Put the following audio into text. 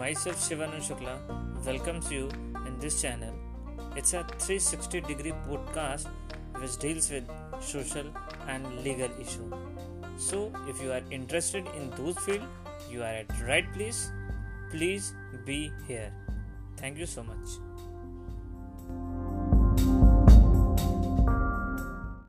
myself Shivanand Shukla welcomes you in this channel. It's a 360 degree podcast which deals with social and legal issue. So if you are interested in those field, you are at right place. Please be here. Thank you so much.